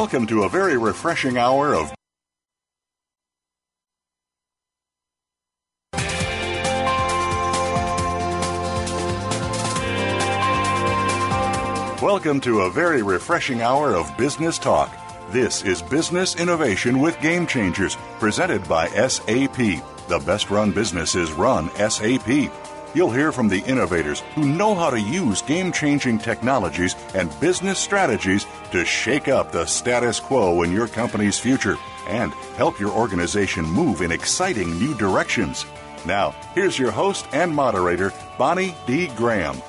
Welcome to a very refreshing hour of Welcome to a very refreshing hour of business talk. This is Business Innovation with Game Changers, presented by SAP. The best run businesses run SAP. You'll hear from the innovators who know how to use game changing technologies and business strategies to shake up the status quo in your company's future and help your organization move in exciting new directions. Now, here's your host and moderator, Bonnie D. Graham.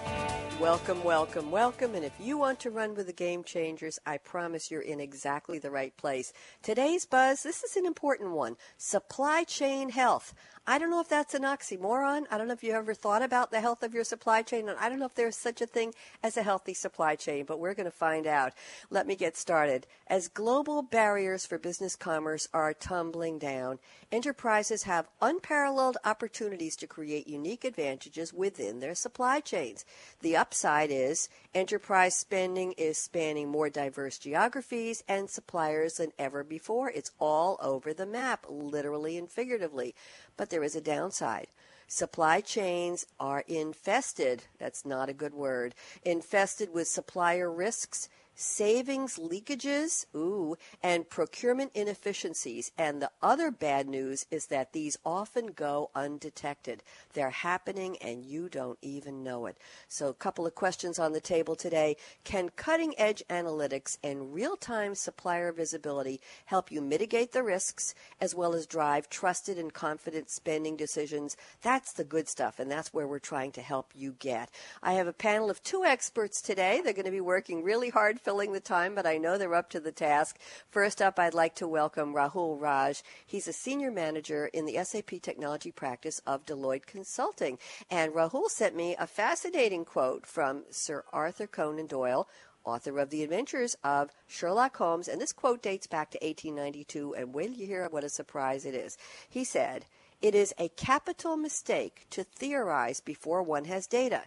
Welcome, welcome, welcome. And if you want to run with the game changers, I promise you're in exactly the right place. Today's buzz, this is an important one supply chain health. I don't know if that's an oxymoron. I don't know if you ever thought about the health of your supply chain. And I don't know if there's such a thing as a healthy supply chain, but we're going to find out. Let me get started. As global barriers for business commerce are tumbling down, enterprises have unparalleled opportunities to create unique advantages within their supply chains. The upside is enterprise spending is spanning more diverse geographies and suppliers than ever before. It's all over the map, literally and figuratively. But there is a downside. Supply chains are infested. That's not a good word. Infested with supplier risks savings leakages, ooh, and procurement inefficiencies. And the other bad news is that these often go undetected. They're happening and you don't even know it. So, a couple of questions on the table today. Can cutting edge analytics and real time supplier visibility help you mitigate the risks as well as drive trusted and confident spending decisions? That's the good stuff, and that's where we're trying to help you get. I have a panel of two experts today. They're going to be working really hard filling the time, but I know they're up to the task. First up, I'd like to welcome Rahul Raj. He's a senior manager in the SAP technology practice of Deloitte Consulting. And Rahul sent me a fascinating quote from Sir Arthur Conan Doyle, author of The Adventures of Sherlock Holmes. And this quote dates back to 1892. And wait till you hear what a surprise it is. He said, It is a capital mistake to theorize before one has data.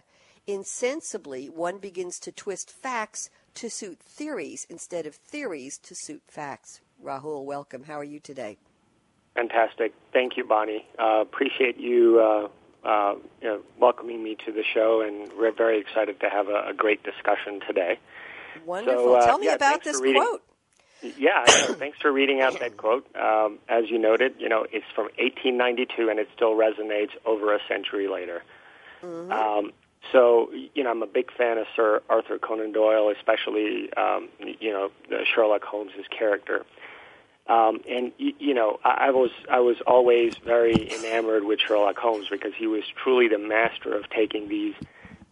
Insensibly, one begins to twist facts to suit theories instead of theories to suit facts. Rahul, welcome. How are you today? Fantastic. Thank you, Bonnie. Uh, appreciate you, uh, uh, you know, welcoming me to the show, and we're very excited to have a, a great discussion today. Wonderful. So, uh, Tell me yeah, about this quote. Yeah, thanks for reading out that quote. Um, as you noted, you know, it's from 1892, and it still resonates over a century later. Mm-hmm. Um, so, you know, I'm a big fan of Sir Arthur Conan Doyle, especially, um, you know, Sherlock Holmes' character. Um, and you, you know, I, I was I was always very enamored with Sherlock Holmes because he was truly the master of taking these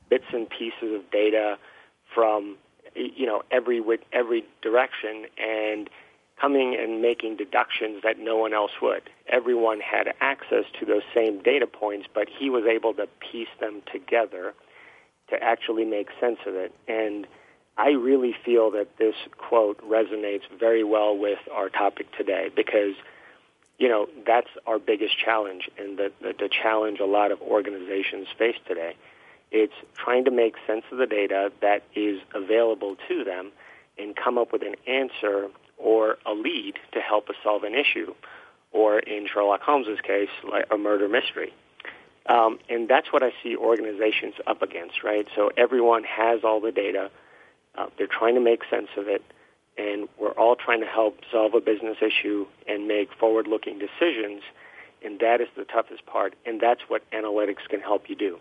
bits and pieces of data from you know every every direction and coming and making deductions that no one else would. Everyone had access to those same data points, but he was able to piece them together to actually make sense of it. And I really feel that this quote resonates very well with our topic today because, you know, that's our biggest challenge and the, the, the challenge a lot of organizations face today. It's trying to make sense of the data that is available to them and come up with an answer or a lead to help us solve an issue, or in Sherlock Holmes's case, like a murder mystery. Um, and that's what I see organizations up against, right? So everyone has all the data. Uh, they're trying to make sense of it, and we're all trying to help solve a business issue and make forward-looking decisions. And that is the toughest part, and that's what analytics can help you do.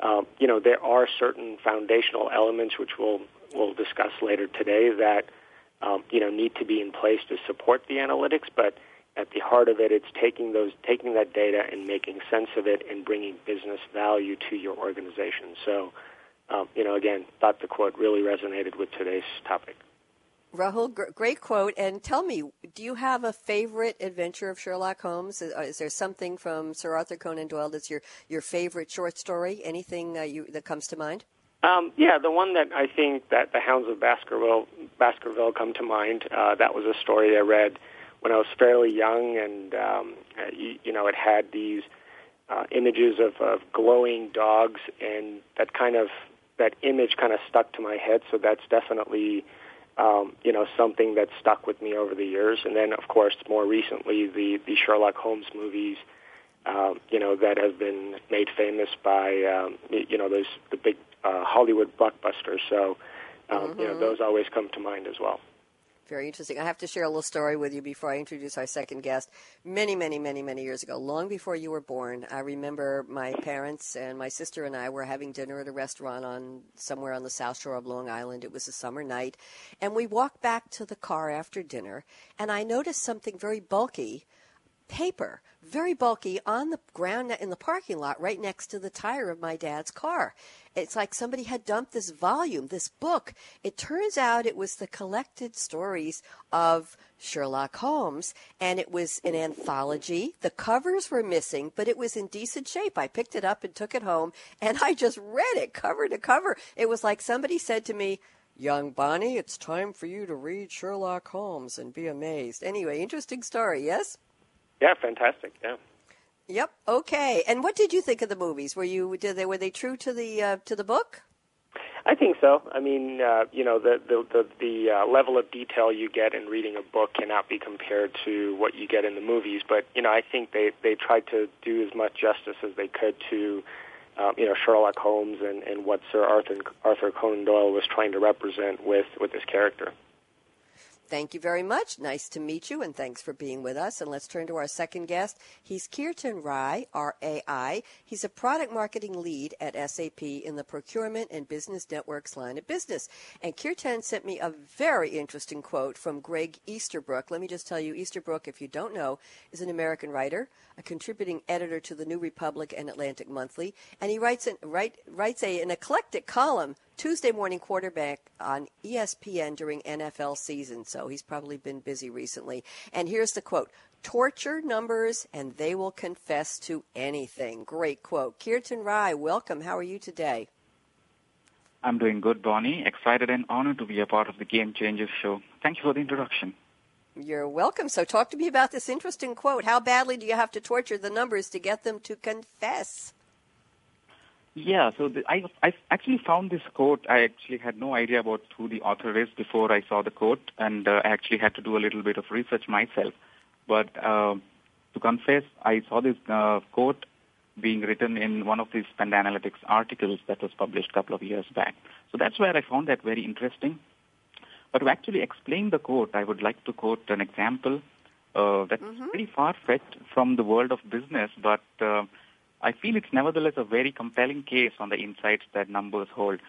Um, you know, there are certain foundational elements which we'll we'll discuss later today that um, you know need to be in place to support the analytics, but at the heart of it, it's taking those, taking that data and making sense of it and bringing business value to your organization. So, um, you know, again, thought the quote really resonated with today's topic. Rahul, great quote. And tell me, do you have a favorite adventure of Sherlock Holmes? Is, uh, there something from Sir Arthur Conan Doyle that's your, your favorite short story? Anything uh, you, that comes to mind? Um, yeah, the one that I think that the Hounds of Baskerville, Baskerville come to mind. Uh, that was a story I read when I was fairly young, and um, you, you know, it had these uh, images of, of glowing dogs, and that kind of that image kind of stuck to my head. So that's definitely um, you know, something that stuck with me over the years. And then, of course, more recently, the, the Sherlock Holmes movies, uh, you know, that have been made famous by, um, you know, those the big uh, Hollywood blockbusters. So, um, mm-hmm. you know, mm-hmm. those always come to mind as well. Very interesting. I have to share a little story with you before I introduce our second guest. Many, many, many, many years ago, long before you were born, I remember my parents and my sister and I were having dinner at a restaurant on somewhere on the south shore of Long Island. It was a summer night, and we walked back to the car after dinner, and I noticed something very bulky paper, very bulky, on the ground in the parking lot right next to the tire of my dad's car. It's like somebody had dumped this volume, this book. It turns out it was the collected stories of Sherlock Holmes, and it was an anthology. The covers were missing, but it was in decent shape. I picked it up and took it home, and I just read it cover to cover. It was like somebody said to me, Young Bonnie, it's time for you to read Sherlock Holmes and be amazed. Anyway, interesting story, yes? Yeah, fantastic. Yeah. Yep. Okay. And what did you think of the movies? Were you did they were they true to the uh, to the book? I think so. I mean, uh, you know, the the the, the uh, level of detail you get in reading a book cannot be compared to what you get in the movies. But you know, I think they they tried to do as much justice as they could to, um, you know, Sherlock Holmes and and what Sir Arthur Arthur Conan Doyle was trying to represent with with his character. Thank you very much. Nice to meet you, and thanks for being with us. And let's turn to our second guest. He's Kirtan Rai, R-A-I. He's a product marketing lead at SAP in the procurement and business networks line of business. And Kirtan sent me a very interesting quote from Greg Easterbrook. Let me just tell you, Easterbrook, if you don't know, is an American writer, a contributing editor to the New Republic and Atlantic Monthly, and he writes an, write, writes a, an eclectic column Tuesday morning quarterback on ESPN during NFL season, so he's probably been busy recently. And here's the quote torture numbers and they will confess to anything. Great quote. Kirtan Rai, welcome. How are you today? I'm doing good, Bonnie. Excited and honored to be a part of the Game Changers show. Thank you for the introduction. You're welcome. So, talk to me about this interesting quote. How badly do you have to torture the numbers to get them to confess? Yeah, so the, I I actually found this quote. I actually had no idea about who the author is before I saw the quote, and uh, I actually had to do a little bit of research myself. But uh, to confess, I saw this uh, quote being written in one of these Spend Analytics articles that was published a couple of years back. So that's where I found that very interesting. But to actually explain the quote, I would like to quote an example uh, that's mm-hmm. pretty far-fetched from the world of business, but uh, I feel it's nevertheless a very compelling case on the insights that numbers hold.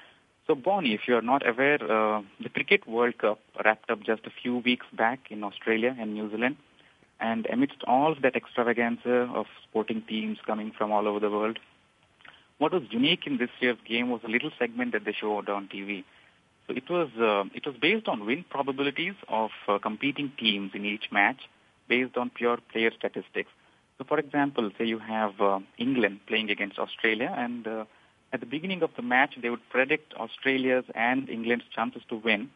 So, Bonnie, if you're not aware, uh, the Cricket World Cup wrapped up just a few weeks back in Australia and New Zealand. And amidst all that extravaganza of sporting teams coming from all over the world, what was unique in this year's game was a little segment that they showed on TV. So it was uh, it was based on win probabilities of uh, competing teams in each match, based on pure player statistics. So, for example, say you have uh, England playing against Australia, and uh, at the beginning of the match, they would predict Australia's and England's chances to win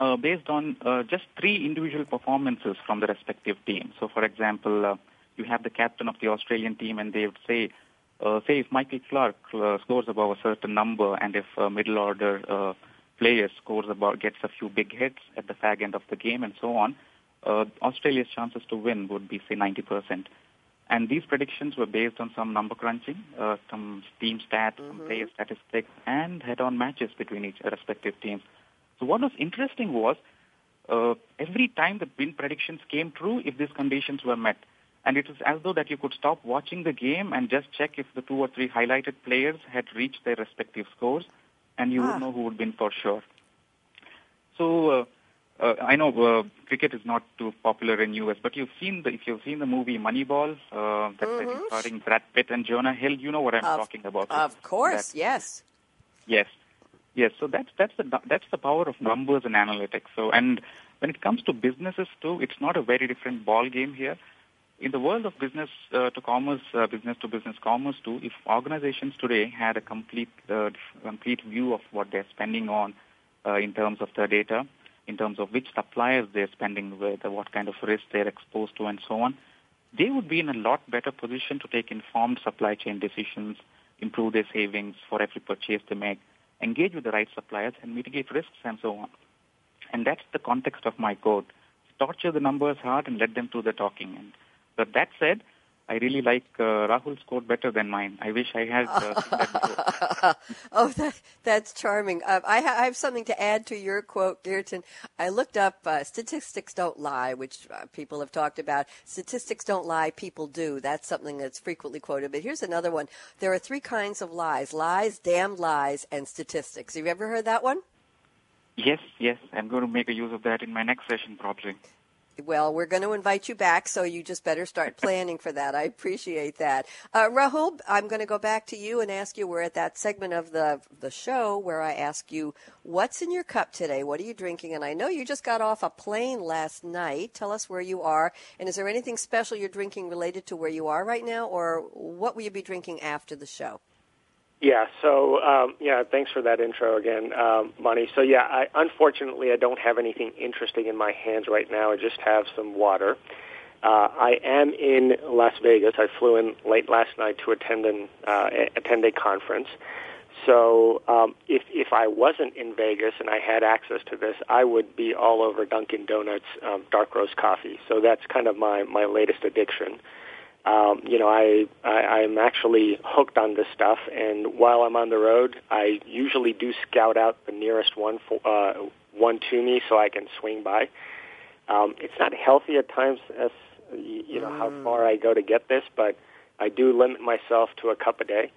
uh, based on uh, just three individual performances from the respective team. So, for example, uh, you have the captain of the Australian team, and they would say, uh, say if Michael Clarke uh, scores above a certain number, and if uh, middle order uh, player scores about gets a few big hits at the fag end of the game, and so on, uh, Australia's chances to win would be, say, 90%. And these predictions were based on some number crunching, uh, some team stats, mm-hmm. some player statistics, and head-on matches between each respective teams. So what was interesting was uh, every time the win predictions came true if these conditions were met. And it was as though that you could stop watching the game and just check if the two or three highlighted players had reached their respective scores, and you ah. would know who would win for sure. So uh, uh, I know uh, cricket is not too popular in US, but you've seen the if you've seen the movie Moneyball, uh, that's mm-hmm. starring Brad Pitt and Jonah Hill. You know what I'm of, talking about. Of course, that, yes. Yes, yes. So that's that's the that's the power of numbers and analytics. So and when it comes to businesses too, it's not a very different ball game here. In the world of business uh, to commerce, uh, business to business commerce too, if organizations today had a complete uh, complete view of what they're spending on uh, in terms of their data, in terms of which suppliers they're spending with, what kind of risk they're exposed to, and so on, they would be in a lot better position to take informed supply chain decisions, improve their savings for every purchase they make, engage with the right suppliers, and mitigate risks, and so on. And that's the context of my code. Torture the numbers hard and let them do the talking. And but that said, I really like uh, Rahul's quote better than mine. I wish I had uh, that oh, that, that's charming. Uh, I, ha- I, have something to add to your quote, Kirtan. I looked up uh, statistics don't lie, which uh, people have talked about. Statistics don't lie, people do. That's something that's frequently quoted. But here's another one. There are three kinds of lies: lies, damned lies, and statistics. Have you ever heard that one? Yes, yes. I'm going to make a use of that in my next session, probably. Well, we're going to invite you back, so you just better start planning for that. I appreciate that. Uh, Rahul, I'm going to go back to you and ask you. We're at that segment of the the show where I ask you, "What's in your cup today? What are you drinking?" And I know you just got off a plane last night. Tell us where you are, and is there anything special you're drinking related to where you are right now, or what will you be drinking after the show? Yeah. So um, yeah, thanks for that intro again, um, Bonnie. So yeah, I, unfortunately I don't have anything interesting in my hands right now. I just have some water. Uh, I am in Las Vegas. I flew in late last night to attend an uh, attend a conference. So um, if if I wasn't in Vegas and I had access to this, I would be all over Dunkin' Donuts um, dark roast coffee. So that's kind of my my latest addiction um, you know, I, I I'm actually hooked on this stuff, and while I'm on the road, I usually do scout out the nearest one for, uh, one to me so I can swing by. Um, it's not healthy at times, as you know, how far I go to get this, but I do limit myself to a cup a day,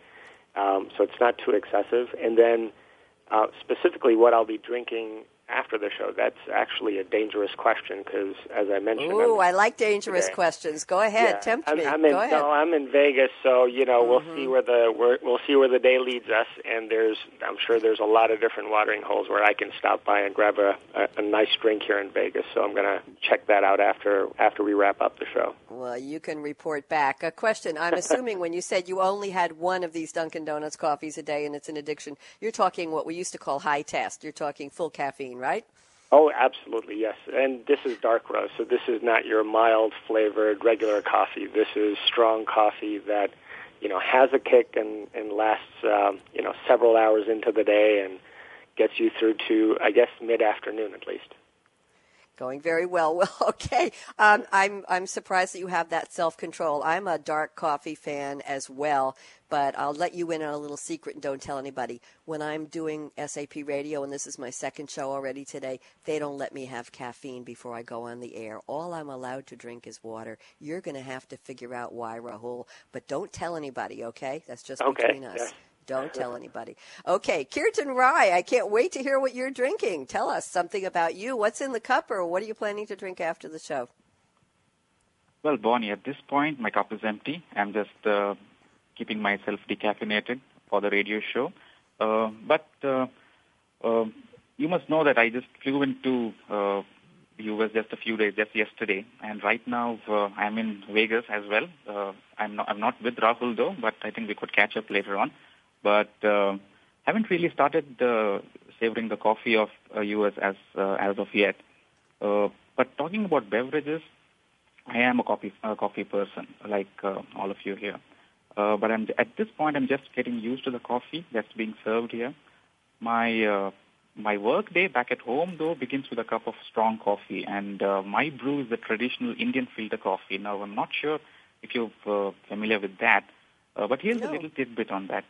um, so it's not too excessive. And then, uh, specifically, what I'll be drinking after the show? That's actually a dangerous question because, as I mentioned, Ooh, I like dangerous today. questions. Go ahead, yeah, tempt I'm, me. I'm in, Go ahead. No, I'm in Vegas, so you know mm-hmm. we'll see where the we we'll see where the day leads us. And there's, I'm sure there's a lot of different watering holes where I can stop by and grab a, a, a nice drink here in Vegas. So I'm going to check that out after after we wrap up the show. Well, you can report back. A question: I'm assuming when you said you only had one of these Dunkin' Donuts coffees a day and it's an addiction, you're talking what we used to call high test. You're talking full caffeine, right? Oh, absolutely, yes. And this is dark roast, so this is not your mild flavored regular coffee. This is strong coffee that, you know, has a kick and, and lasts, um, you know, several hours into the day and gets you through to, I guess, mid afternoon at least. Going very well. Well, okay. Um, I'm I'm surprised that you have that self control. I'm a dark coffee fan as well, but I'll let you in on a little secret and don't tell anybody. When I'm doing SAP radio, and this is my second show already today, they don't let me have caffeine before I go on the air. All I'm allowed to drink is water. You're going to have to figure out why, Rahul, but don't tell anybody. Okay, that's just okay. between us. Don't tell anybody. Okay, Kirtan Rai, I can't wait to hear what you're drinking. Tell us something about you. What's in the cup, or what are you planning to drink after the show? Well, Bonnie, at this point, my cup is empty. I'm just uh, keeping myself decaffeinated for the radio show. Uh, but uh, uh, you must know that I just flew into uh, U.S. just a few days, just yesterday, and right now uh, I'm in Vegas as well. Uh, I'm not I'm not with Rahul though, but I think we could catch up later on but uh, haven't really started uh, savoring the coffee of uh, US as uh, as of yet. Uh, but talking about beverages, I am a coffee a coffee person, like uh, all of you here. Uh, but I'm, at this point, I'm just getting used to the coffee that's being served here. My uh, my work day back at home, though, begins with a cup of strong coffee, and uh, my brew is the traditional Indian filter coffee. Now, I'm not sure if you're uh, familiar with that, uh, but here's no. a little tidbit on that.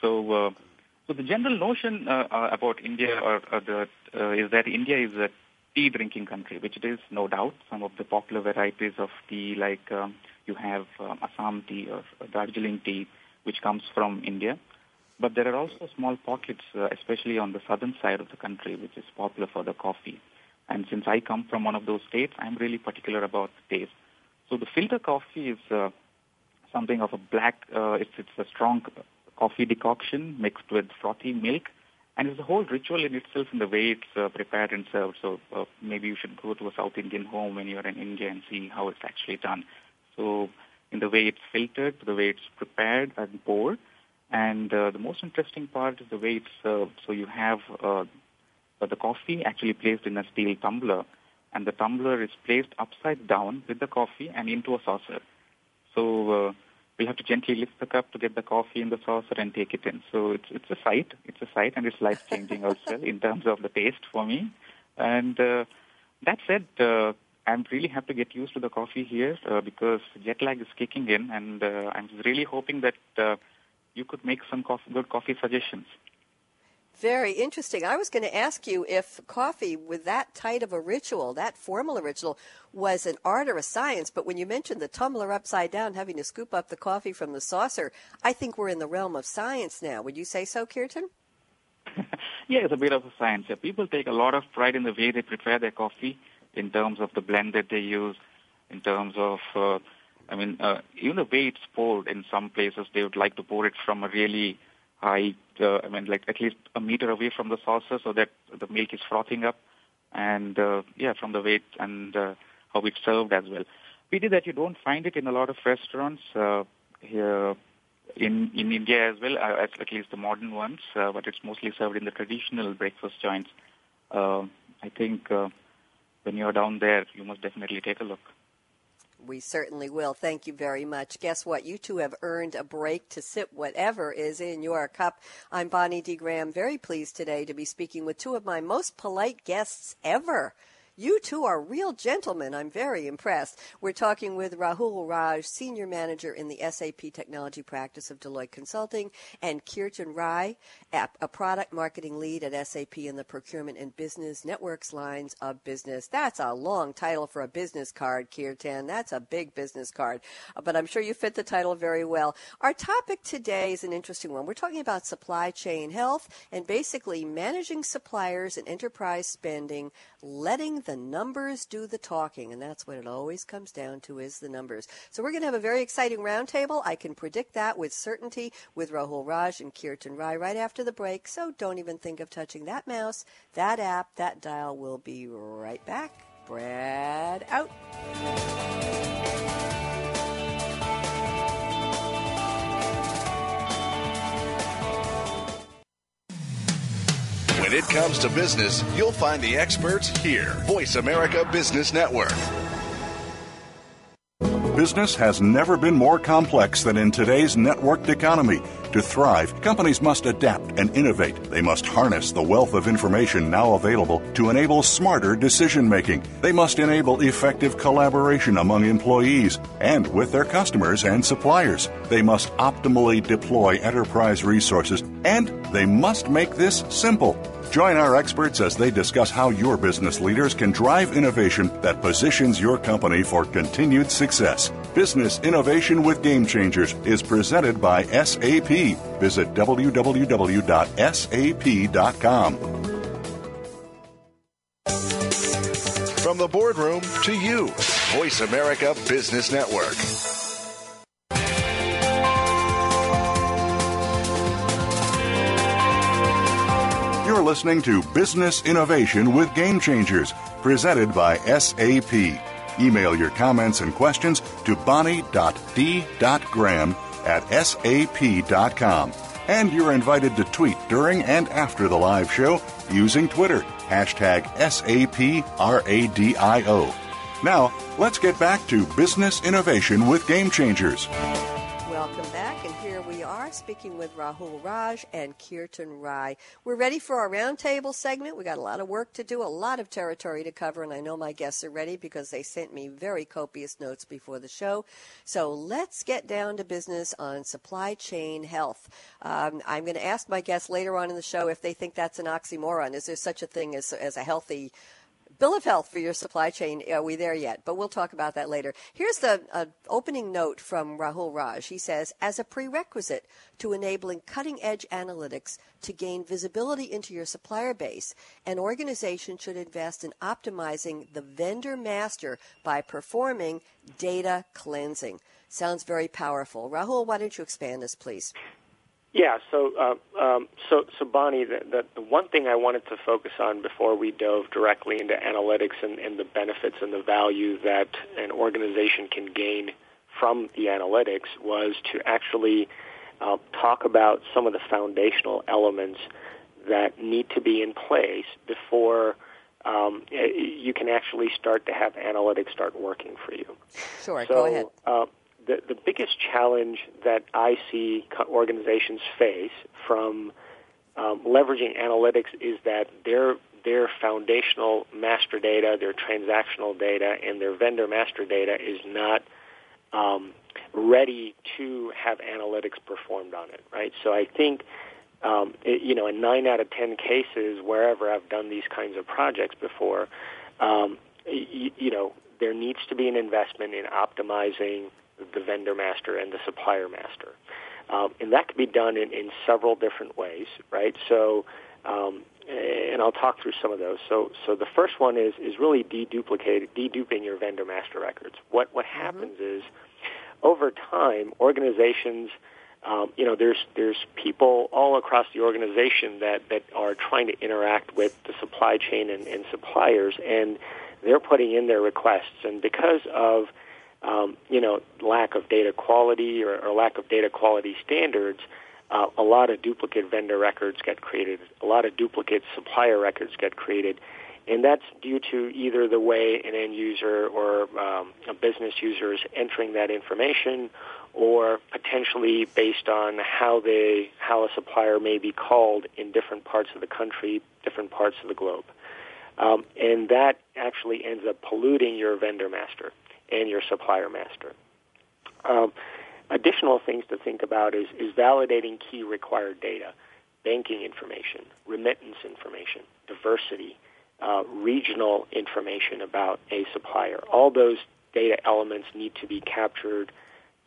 So, uh, so the general notion uh, uh, about India or, or the, uh, is that India is a tea drinking country, which it is no doubt. Some of the popular varieties of tea, like um, you have uh, Assam tea or Darjeeling tea, which comes from India. But there are also small pockets, uh, especially on the southern side of the country, which is popular for the coffee. And since I come from one of those states, I'm really particular about the taste. So the filter coffee is uh, something of a black, uh, it's, it's a strong coffee decoction mixed with frothy milk. And it's a whole ritual in itself in the way it's uh, prepared and served. So uh, maybe you should go to a South Indian home when you're in India and see how it's actually done. So in the way it's filtered, the way it's prepared and poured. And uh, the most interesting part is the way it's served. So you have uh, the coffee actually placed in a steel tumbler, and the tumbler is placed upside down with the coffee and into a saucer. So uh, we'll have to gently lift the cup to get the coffee in the saucer and take it in. So it's it's a sight. It's a sight, and it's life changing also in terms of the taste for me. And uh, that said, uh, I'm really happy to get used to the coffee here uh, because jet lag is kicking in, and uh, I'm really hoping that uh, you could make some coffee, good coffee suggestions. Very interesting. I was going to ask you if coffee, with that tight of a ritual, that formal ritual, was an art or a science. But when you mentioned the tumbler upside down, having to scoop up the coffee from the saucer, I think we're in the realm of science now. Would you say so, Kirtan? yeah, it's a bit of a science. Yeah, people take a lot of pride in the way they prepare their coffee, in terms of the blend that they use, in terms of, uh, I mean, uh, even the way it's poured. In some places, they would like to pour it from a really high, uh, I mean, like at least a meter away from the saucer, so that the milk is frothing up, and uh, yeah, from the weight and uh, how it's served as well. Pity that you don't find it in a lot of restaurants uh, here in in India as well, uh, at least the modern ones, uh, but it's mostly served in the traditional breakfast joints. Uh, I think uh, when you're down there, you must definitely take a look. We certainly will. Thank you very much. Guess what? You two have earned a break to sip whatever is in your cup. I'm Bonnie D. Graham, very pleased today to be speaking with two of my most polite guests ever. You two are real gentlemen. I'm very impressed. We're talking with Rahul Raj, Senior Manager in the SAP Technology Practice of Deloitte Consulting, and Kirtan Rai, a product marketing lead at SAP in the Procurement and Business Networks lines of business. That's a long title for a business card, Kirtan. That's a big business card. Uh, but I'm sure you fit the title very well. Our topic today is an interesting one. We're talking about supply chain health and basically managing suppliers and enterprise spending, letting the numbers do the talking, and that's what it always comes down to is the numbers. So we're going to have a very exciting roundtable. I can predict that with certainty with Rahul Raj and Kirtan Rai right after the break. So don't even think of touching that mouse, that app, that dial. We'll be right back. Brad out. When it comes to business, you'll find the experts here. Voice America Business Network. Business has never been more complex than in today's networked economy. To thrive, companies must adapt and innovate. They must harness the wealth of information now available to enable smarter decision making. They must enable effective collaboration among employees and with their customers and suppliers. They must optimally deploy enterprise resources and they must make this simple. Join our experts as they discuss how your business leaders can drive innovation that positions your company for continued success. Business Innovation with Game Changers is presented by SAP. Visit www.sap.com. From the boardroom to you, Voice America Business Network. You're listening to Business Innovation with Game Changers, presented by SAP. Email your comments and questions to bonnie.d.graham at sap.com. And you're invited to tweet during and after the live show using Twitter, hashtag SAPRADIO. Now, let's get back to business innovation with Game Changers. Welcome back, and here are speaking with Rahul Raj and Kirtan Rai. We're ready for our roundtable segment. We got a lot of work to do, a lot of territory to cover, and I know my guests are ready because they sent me very copious notes before the show. So let's get down to business on supply chain health. Um, I'm going to ask my guests later on in the show if they think that's an oxymoron. Is there such a thing as, as a healthy bill of health for your supply chain. Are we there yet? But we'll talk about that later. Here's the uh, opening note from Rahul Raj. He says, as a prerequisite to enabling cutting edge analytics to gain visibility into your supplier base, an organization should invest in optimizing the vendor master by performing data cleansing. Sounds very powerful. Rahul, why don't you expand this, please? Yeah, so uh, um, so so Bonnie, the, the, the one thing I wanted to focus on before we dove directly into analytics and, and the benefits and the value that an organization can gain from the analytics was to actually uh, talk about some of the foundational elements that need to be in place before um, you can actually start to have analytics start working for you. Sure, so, go ahead. Uh, the, the biggest challenge that I see organizations face from um, leveraging analytics is that their their foundational master data, their transactional data, and their vendor master data is not um, ready to have analytics performed on it. Right. So I think. Um, it, you know, in nine out of ten cases, wherever I've done these kinds of projects before, um, you, you know, there needs to be an investment in optimizing the vendor master and the supplier master. Um, and that can be done in, in several different ways, right? So, um, and I'll talk through some of those. So, so the first one is is really deduplicating, deduping your vendor master records. What what mm-hmm. happens is, over time, organizations, um, you know, there's there's people all across the organization that that are trying to interact with the supply chain and, and suppliers, and they're putting in their requests, and because of um, you know, lack of data quality or, or lack of data quality standards, uh, a lot of duplicate vendor records get created. A lot of duplicate supplier records get created. And that's due to either the way an end user or um, a business user is entering that information or potentially based on how they how a supplier may be called in different parts of the country, different parts of the globe. Um, and that actually ends up polluting your vendor master and your supplier master. Um, additional things to think about is, is validating key required data, banking information, remittance information, diversity, uh, regional information about a supplier. All those data elements need to be captured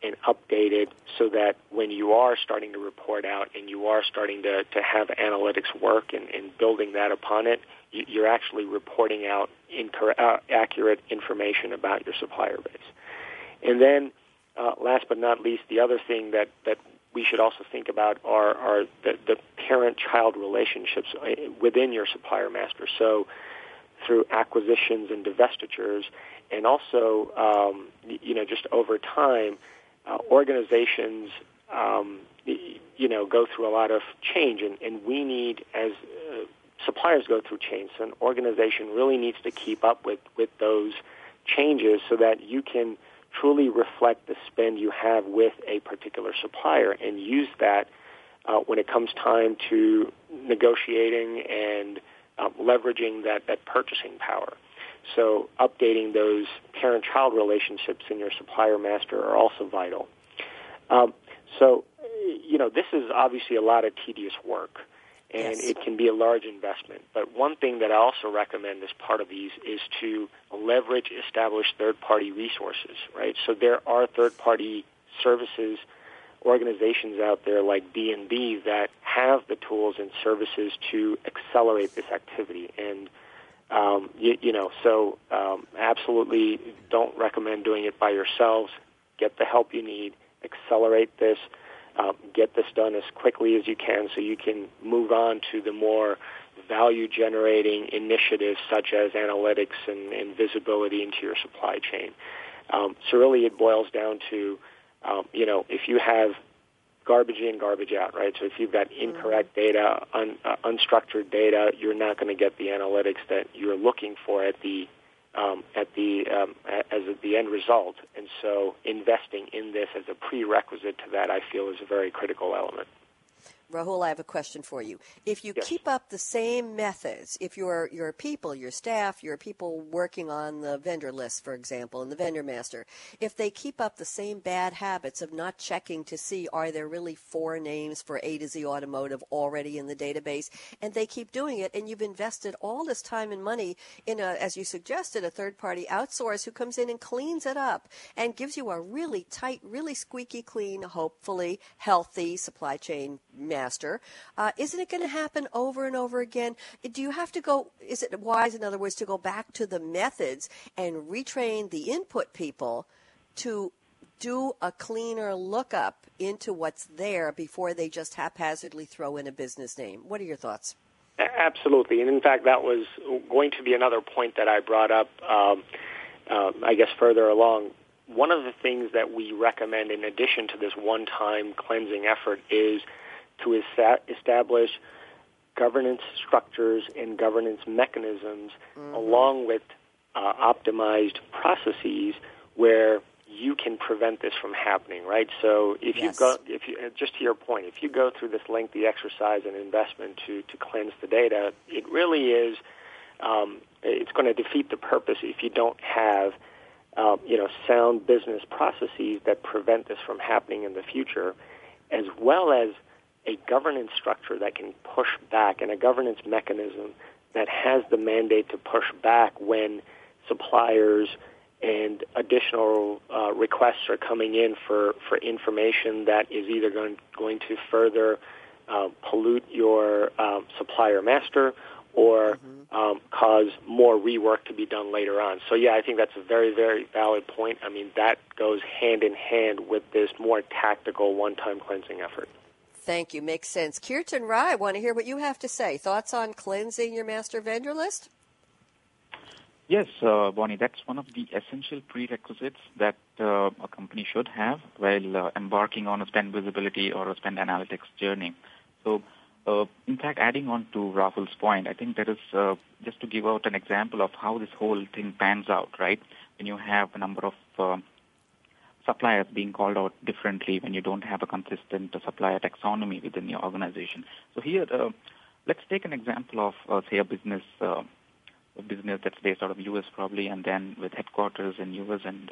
and updated so that when you are starting to report out and you are starting to, to have analytics work and, and building that upon it, you're actually reporting out incorrect, uh, accurate information about your supplier base. And then, uh, last but not least, the other thing that, that we should also think about are, are the, the parent-child relationships uh, within your supplier master. So through acquisitions and divestitures, and also, um, you know, just over time, uh, organizations, um, you know, go through a lot of change, and, and we need, as uh, suppliers go through change. So an organization really needs to keep up with, with those changes so that you can truly reflect the spend you have with a particular supplier and use that uh, when it comes time to negotiating and um, leveraging that, that purchasing power. So updating those parent-child relationships in your supplier master are also vital. Um, so, you know, this is obviously a lot of tedious work and yes. it can be a large investment. But one thing that I also recommend as part of these is to leverage established third-party resources, right? So there are third-party services organizations out there like D&B that have the tools and services to accelerate this activity. And, um, you, you, know, so um, absolutely don't recommend doing it by yourselves. Get the help you need. Accelerate this um, get this done as quickly as you can so you can move on to the more value generating initiatives such as analytics and, and, visibility into your supply chain. Um, so really it boils down to, um, you know, if you have garbage in, garbage out, right? So if you've got mm-hmm. incorrect data, un, uh, unstructured data, you're not going to get the analytics that you're looking for at the um, at the um, as the end result. And so, investing in this as a prerequisite to that, I feel, is a very critical element. Rahul, I have a question for you. If you Yes. keep up the same methods, if your your people, your staff, your people working on the vendor list, for example, and the vendor master, if they keep up the same bad habits of not checking to see are there really four names for A to Z Automotive already in the database, and they keep doing it, and you've invested all this time and money in a, as you suggested, a third party outsource who comes in and cleans it up and gives you a really tight, really squeaky clean, hopefully healthy supply chain master. Uh, isn't it going to happen over and over again? Do you have to go? Is it wise, in other words, to go back to the methods and retrain the input people to do a cleaner lookup into what's there before they just haphazardly throw in a business name? What are your thoughts? Absolutely, and in fact, that was going to be another point that I brought up. Um, uh, I guess further along, one of the things that we recommend, in addition to this one-time cleansing effort, is to establish governance structures and governance mechanisms, along with uh, optimized processes where you can prevent this from happening, right? So if Yes. you go, if you, just to your point, if you go through this lengthy exercise and investment to, to cleanse the data, it really is, um, it's going to defeat the purpose if you don't have, um, you know, sound business processes that prevent this from happening in the future, as well as a governance structure that can push back and a governance mechanism that has the mandate to push back when suppliers and additional uh, requests are coming in for, for information that is either going, going to further uh, pollute your um, supplier master or um, cause more rework to be done later on. So, yeah, I think that's a very, very valid point. I mean, that goes hand in hand with this more tactical one time cleansing effort. Thank you. Makes sense. Kirtan Rai, I want to hear what you have to say. Thoughts on cleansing your master vendor list? Yes, uh, Bonnie, that's one of the essential prerequisites that uh, a company should have while uh, embarking on a spend visibility or a spend analytics journey. So, uh, in fact, adding on to Rahul's point, I think that is uh, just to give out an example of how this whole thing pans out, right? When you have a number of uh, suppliers being called out differently, when you don't have a consistent supplier taxonomy within your organization. So here, uh, let's take an example of, uh, say, a business uh, a business that's based out of U.S. probably, and then with headquarters in U.S. and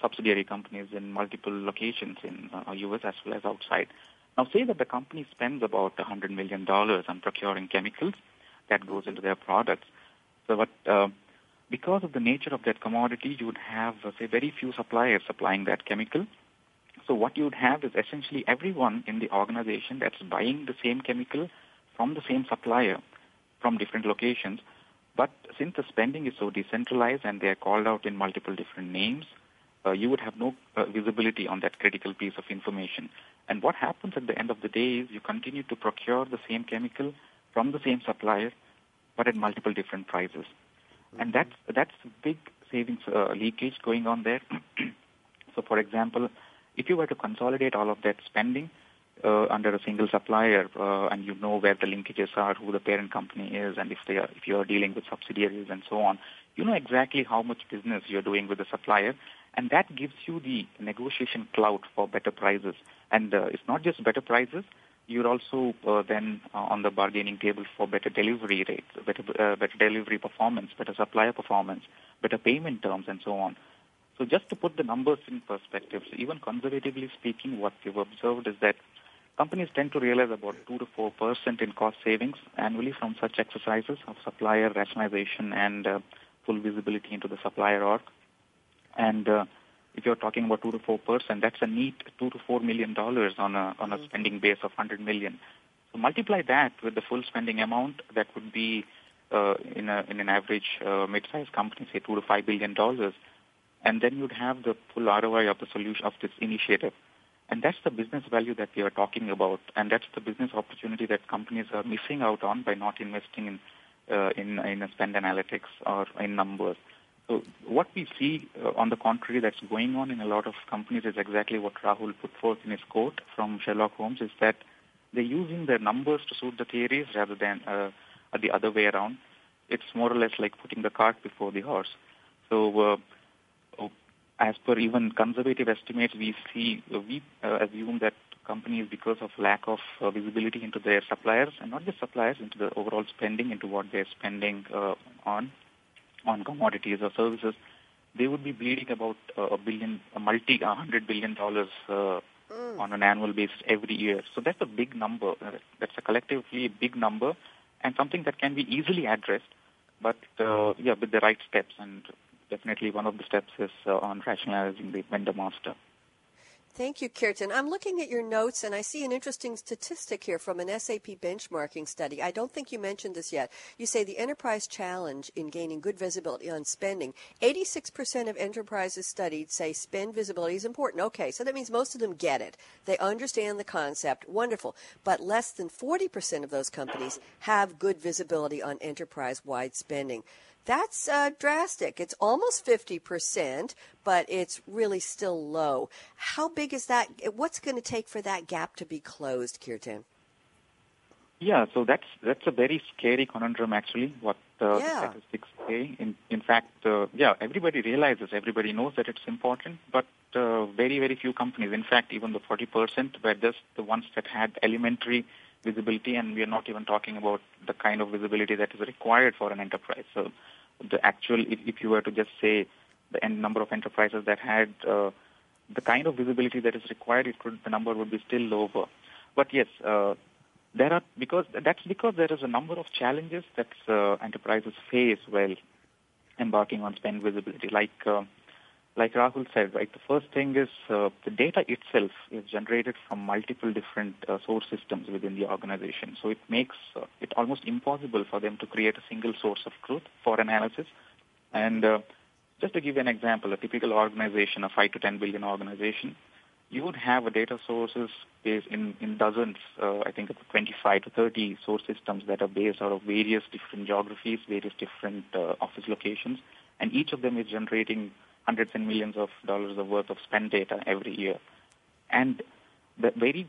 subsidiary companies in multiple locations in uh, U.S. as well as outside. Now, say that the company spends about $100 million on procuring chemicals that goes into their products. So, what, uh, because of the nature of that commodity, you would have, uh, say, very few suppliers supplying that chemical. So, what you would have is essentially everyone in the organization that's buying the same chemical from the same supplier from different locations. But since the spending is so decentralized and they are called out in multiple different names, uh, you would have no uh, visibility on that critical piece of information. And what happens at the end of the day is you continue to procure the same chemical from the same supplier, but at multiple different prices. And that's that's big savings uh, leakage going on there. so, for example, if you were to consolidate all of that spending uh, under a single supplier, uh, and you know where the linkages are, who the parent company is, and if they are, if you are dealing with subsidiaries and so on, you know exactly how much business you're doing with the supplier, and that gives you the negotiation clout for better prices. And uh, it's not just better prices; you're also uh, then uh, on the bargaining table for better delivery rates, better uh, better delivery performance, better supplier performance, better payment terms, and so on. So just to put the numbers in perspective, so even conservatively speaking, what we've observed is that companies tend to realize about 2 to 4 percent in cost savings annually from such exercises of supplier rationalization and uh, full visibility into the supplier org. And uh, if you're talking about 2 to 4 percent, that's a neat 2 to 4 million dollars on a on a spending base of 100 million. So multiply that with the full spending amount, that would be uh, in a in an average uh, mid-sized company, say 2 to 5 billion dollars, and then you'd have the full ROI of the solution of this initiative. And that's the business value that we are talking about, and that's the business opportunity that companies are missing out on by not investing in uh, in in a spend analytics or in numbers. So what we see, uh, on the contrary, that's going on in a lot of companies is exactly what Rahul put forth in his quote from Sherlock Holmes: is that they're using their numbers to suit the theories rather than uh, the other way around. It's more or less like putting the cart before the horse. So. Uh, as per even conservative estimates, we see we uh, assume that companies because of lack of uh, visibility into their suppliers and not just suppliers, into the overall spending, into what they're spending uh, on on commodities or services, they would be bleeding about uh, a billion, a multi, a hundred billion dollars uh, mm. on an annual basis every year. So that's a big number. Uh, that's a collectively big number, and something that can be easily addressed. But uh, yeah, with the right steps, and definitely one of the steps is uh, on rationalizing the vendor master. Thank you, Kirtan. I'm looking at your notes and I see an interesting statistic here from an SAP benchmarking study. I don't think you mentioned this yet. You say the enterprise challenge in gaining good visibility on spending. 86% of enterprises studied say spend visibility is important. Okay, so that means most of them get it. They understand the concept. Wonderful. But less than 40% of those companies have good visibility on enterprise wide spending. That's uh, drastic. It's almost 50%, but it's really still low. How big is that? What's going to take for that gap to be closed, Kirtan? Yeah, so that's that's a very scary conundrum actually. What uh, yeah. the statistics say. In in fact, uh, yeah, everybody realizes, everybody knows that it's important, but uh, very very few companies. In fact, even the 40% were just the ones that had elementary visibility, and we are not even talking about the kind of visibility that is required for an enterprise. So the actual, if, if you were to just say the number of enterprises that had uh, the kind of visibility that is required, it could the number would be still lower. But yes, uh, there are because that's because there is a number of challenges that uh, enterprises face while embarking on spend visibility, like uh, like Rahul said, right, the first thing is uh, the data itself is generated from multiple different uh, source systems within the organization. So it makes uh, it almost impossible for them to create a single source of truth for analysis. And uh, just to give you an example, a typical organization, a 5 to 10 billion organization, you would have a data sources based in, in dozens, uh, I think 25 to 30 source systems that are based out of various different geographies, various different uh, office locations, and each of them is generating hundreds and millions of dollars of worth of spend data every year. And the very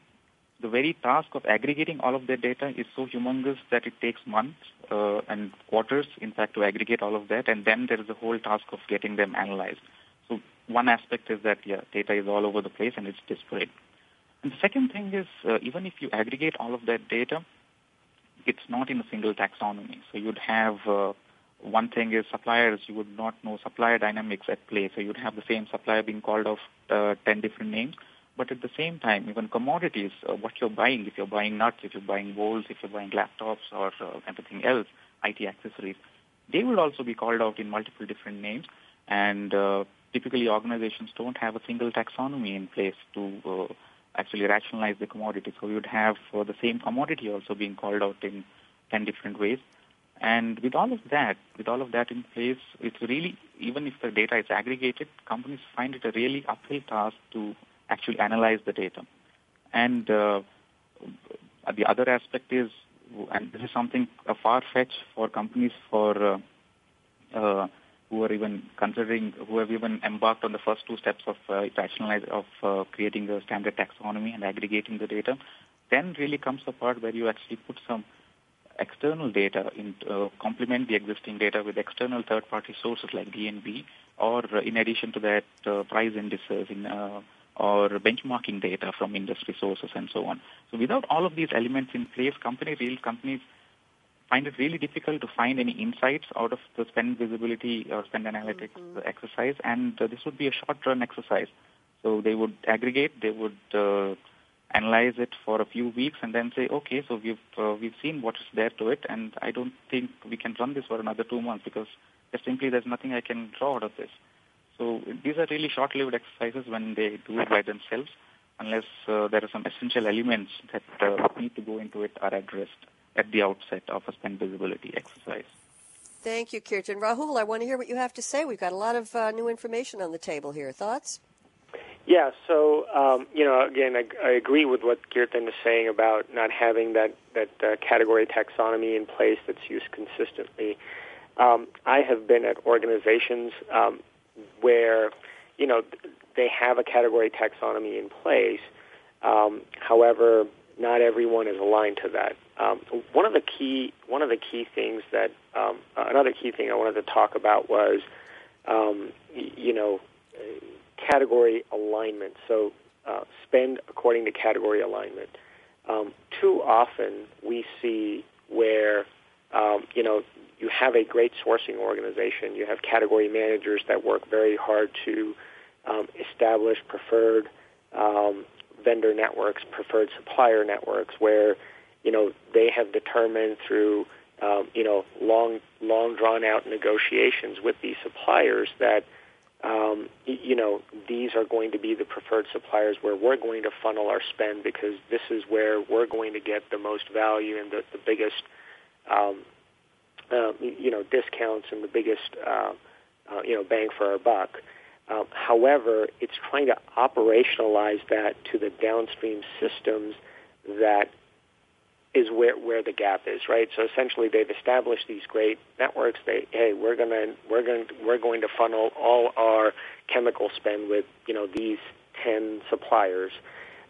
the very task of aggregating all of that data is so humongous that it takes months uh, and quarters, in fact, to aggregate all of that. And then there is a whole task of getting them analyzed. So one aspect is that, yeah, data is all over the place and it's disparate. And the second thing is, uh, even if you aggregate all of that data, it's not in a single taxonomy. So you'd have uh, one thing is suppliers, you would not know supplier dynamics at play. So you'd have the same supplier being called off uh, 10 different names. But at the same time, even commodities, uh, what you're buying, if you're buying nuts, if you're buying bowls, if you're buying laptops or uh, everything else, IT accessories, they will also be called out in multiple different names. And uh, typically organizations don't have a single taxonomy in place to uh, actually rationalize the commodity. So you'd have uh, the same commodity also being called out in 10 different ways. And with all of that, with all of that in place, it's really, even if the data is aggregated, companies find it a really uphill task to actually analyze the data. And uh, the other aspect is, and this is something a far-fetched for companies for uh, uh, who are even considering, who have even embarked on the first two steps of uh, of uh, creating a standard taxonomy and aggregating the data. Then really comes the part where you actually put some external data in, uh, complement the existing data with external third-party sources like D&B, or uh, in addition to that, uh, price indices in, uh, or benchmarking data from industry sources and so on. So without all of these elements in place, company, real companies find it really difficult to find any insights out of the spend visibility or spend analytics mm-hmm. exercise, and uh, this would be a short-run exercise. So they would aggregate, they would uh, analyze it for a few weeks and then say, okay, so we've uh, we've seen what is there to it, and I don't think we can run this for another two months because there's simply there's nothing I can draw out of this. So these are really short-lived exercises when they do it by themselves, unless uh, there are some essential elements that uh, need to go into it are addressed at the outset of a spend visibility exercise. Thank you, Kirtan. Rahul, I want to hear what you have to say. We've got a lot of uh, new information on the table here. Thoughts? Yeah, so um, you know, again, I, I agree with what Kirtan is saying about not having that that uh, category taxonomy in place that's used consistently. Um, I have been at organizations um, where you know they have a category taxonomy in place. Um, however, not everyone is aligned to that. Um, one of the key one of the key things that um, another key thing I wanted to talk about was um, you know category alignment. So uh, spend according to category alignment. Um, too often we see where um, you know you have a great sourcing organization, you have category managers that work very hard to um, establish preferred um, vendor networks, preferred supplier networks, where you know they have determined through um, you know long long drawn out negotiations with these suppliers that um, you know these are going to be the preferred suppliers where we're going to funnel our spend because this is where we're going to get the most value and the, the biggest um, uh, you know discounts and the biggest uh, uh, you know bang for our buck. Um, however, it's trying to operationalize that to the downstream systems that is where where the gap is, right? So essentially, they've established these great networks. They hey, we're gonna we're going we're going to funnel all our chemical spend with you know these ten suppliers.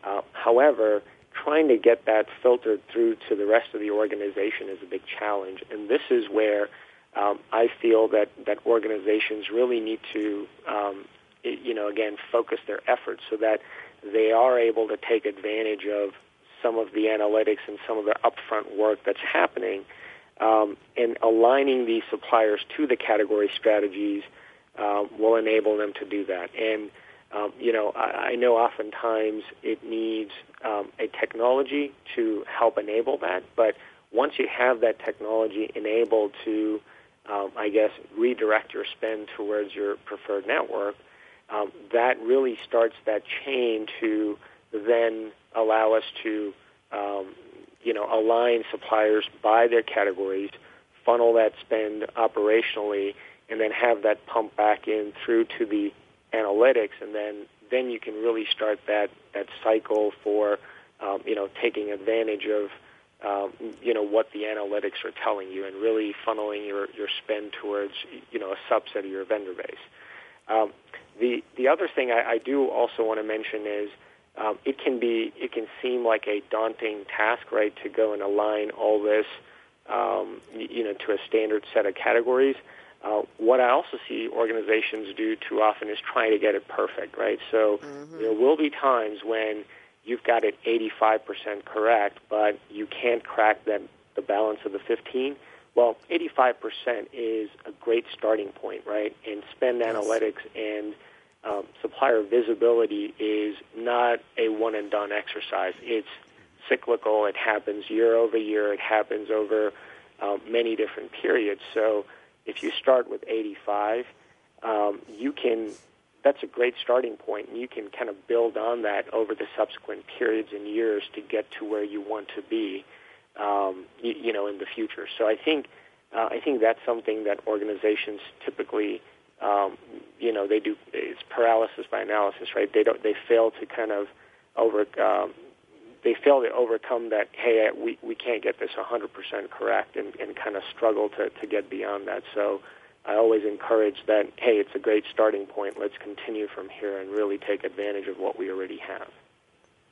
Uh, however, trying to get that filtered through to the rest of the organization is a big challenge, and this is where um, I feel that that organizations really need to um, you know again focus their efforts so that they are able to take advantage of some of the analytics and some of the upfront work that's happening, um, and aligning these suppliers to the category strategies uh, will enable them to do that. And um, you know, I, I know oftentimes it needs um, a technology to help enable that, but once you have that technology enabled to, um, I guess, redirect your spend towards your preferred network, um, that really starts that chain to then allow us to, um, you know, align suppliers by their categories, funnel that spend operationally, and then have that pump back in through to the analytics, and then then you can really start that that cycle for, um, you know, taking advantage of. Um, you know what the analytics are telling you, and really funneling your, your spend towards you know a subset of your vendor base. Um, the the other thing I, I do also want to mention is um, it can be it can seem like a daunting task, right, to go and align all this, um, you know, to a standard set of categories. Uh, what I also see organizations do too often is trying to get it perfect, right? So mm-hmm. there will be times when you've got it 85% correct, but you can't crack that the balance of the 15. Well, 85% is a great starting point, right? And spend yes. analytics and um, supplier visibility is not a one and done exercise. It's cyclical. It happens year over year. It happens over um, many different periods. So if you start with 85, um, you can. That's a great starting point, and you can kind of build on that over the subsequent periods and years to get to where you want to be, um, you, you know, in the future. So I think uh, I think that's something that organizations typically um, you know, they do it's paralysis by analysis, right? They don't they fail to kind of over um, they fail to overcome that. Hey, we we can't get this 100% correct, and, and kind of struggle to to get beyond that. So. I always encourage that, hey, it's a great starting point. Let's continue from here and really take advantage of what we already have.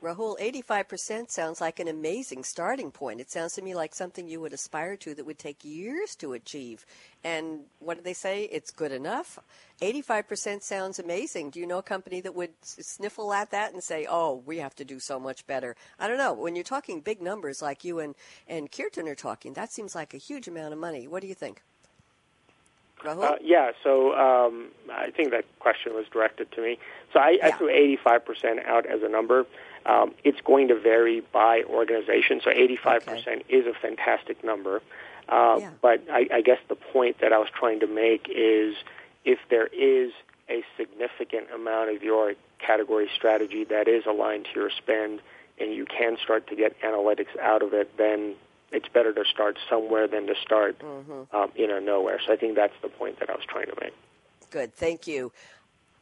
Rahul, 85% sounds like an amazing starting point. It sounds to me like something you would aspire to that would take years to achieve. And what do they say? It's good enough. 85% sounds amazing. Do you know a company that would sniffle at that and say, oh, we have to do so much better? I don't know. When you're talking big numbers like you and, and Kirtan are talking, that seems like a huge amount of money. What do you think? Uh, yeah, so um, I think that question was directed to me. So I, yeah. I threw 85% out as a number. Um, it's going to vary by organization. So 85% okay. is a fantastic number. Uh, yeah. But I, I guess the point that I was trying to make is if there is a significant amount of your category strategy that is aligned to your spend and you can start to get analytics out of it, then it's better to start somewhere than to start, mm-hmm. um, you know, nowhere. So I think that's the point that I was trying to make. Good, thank you.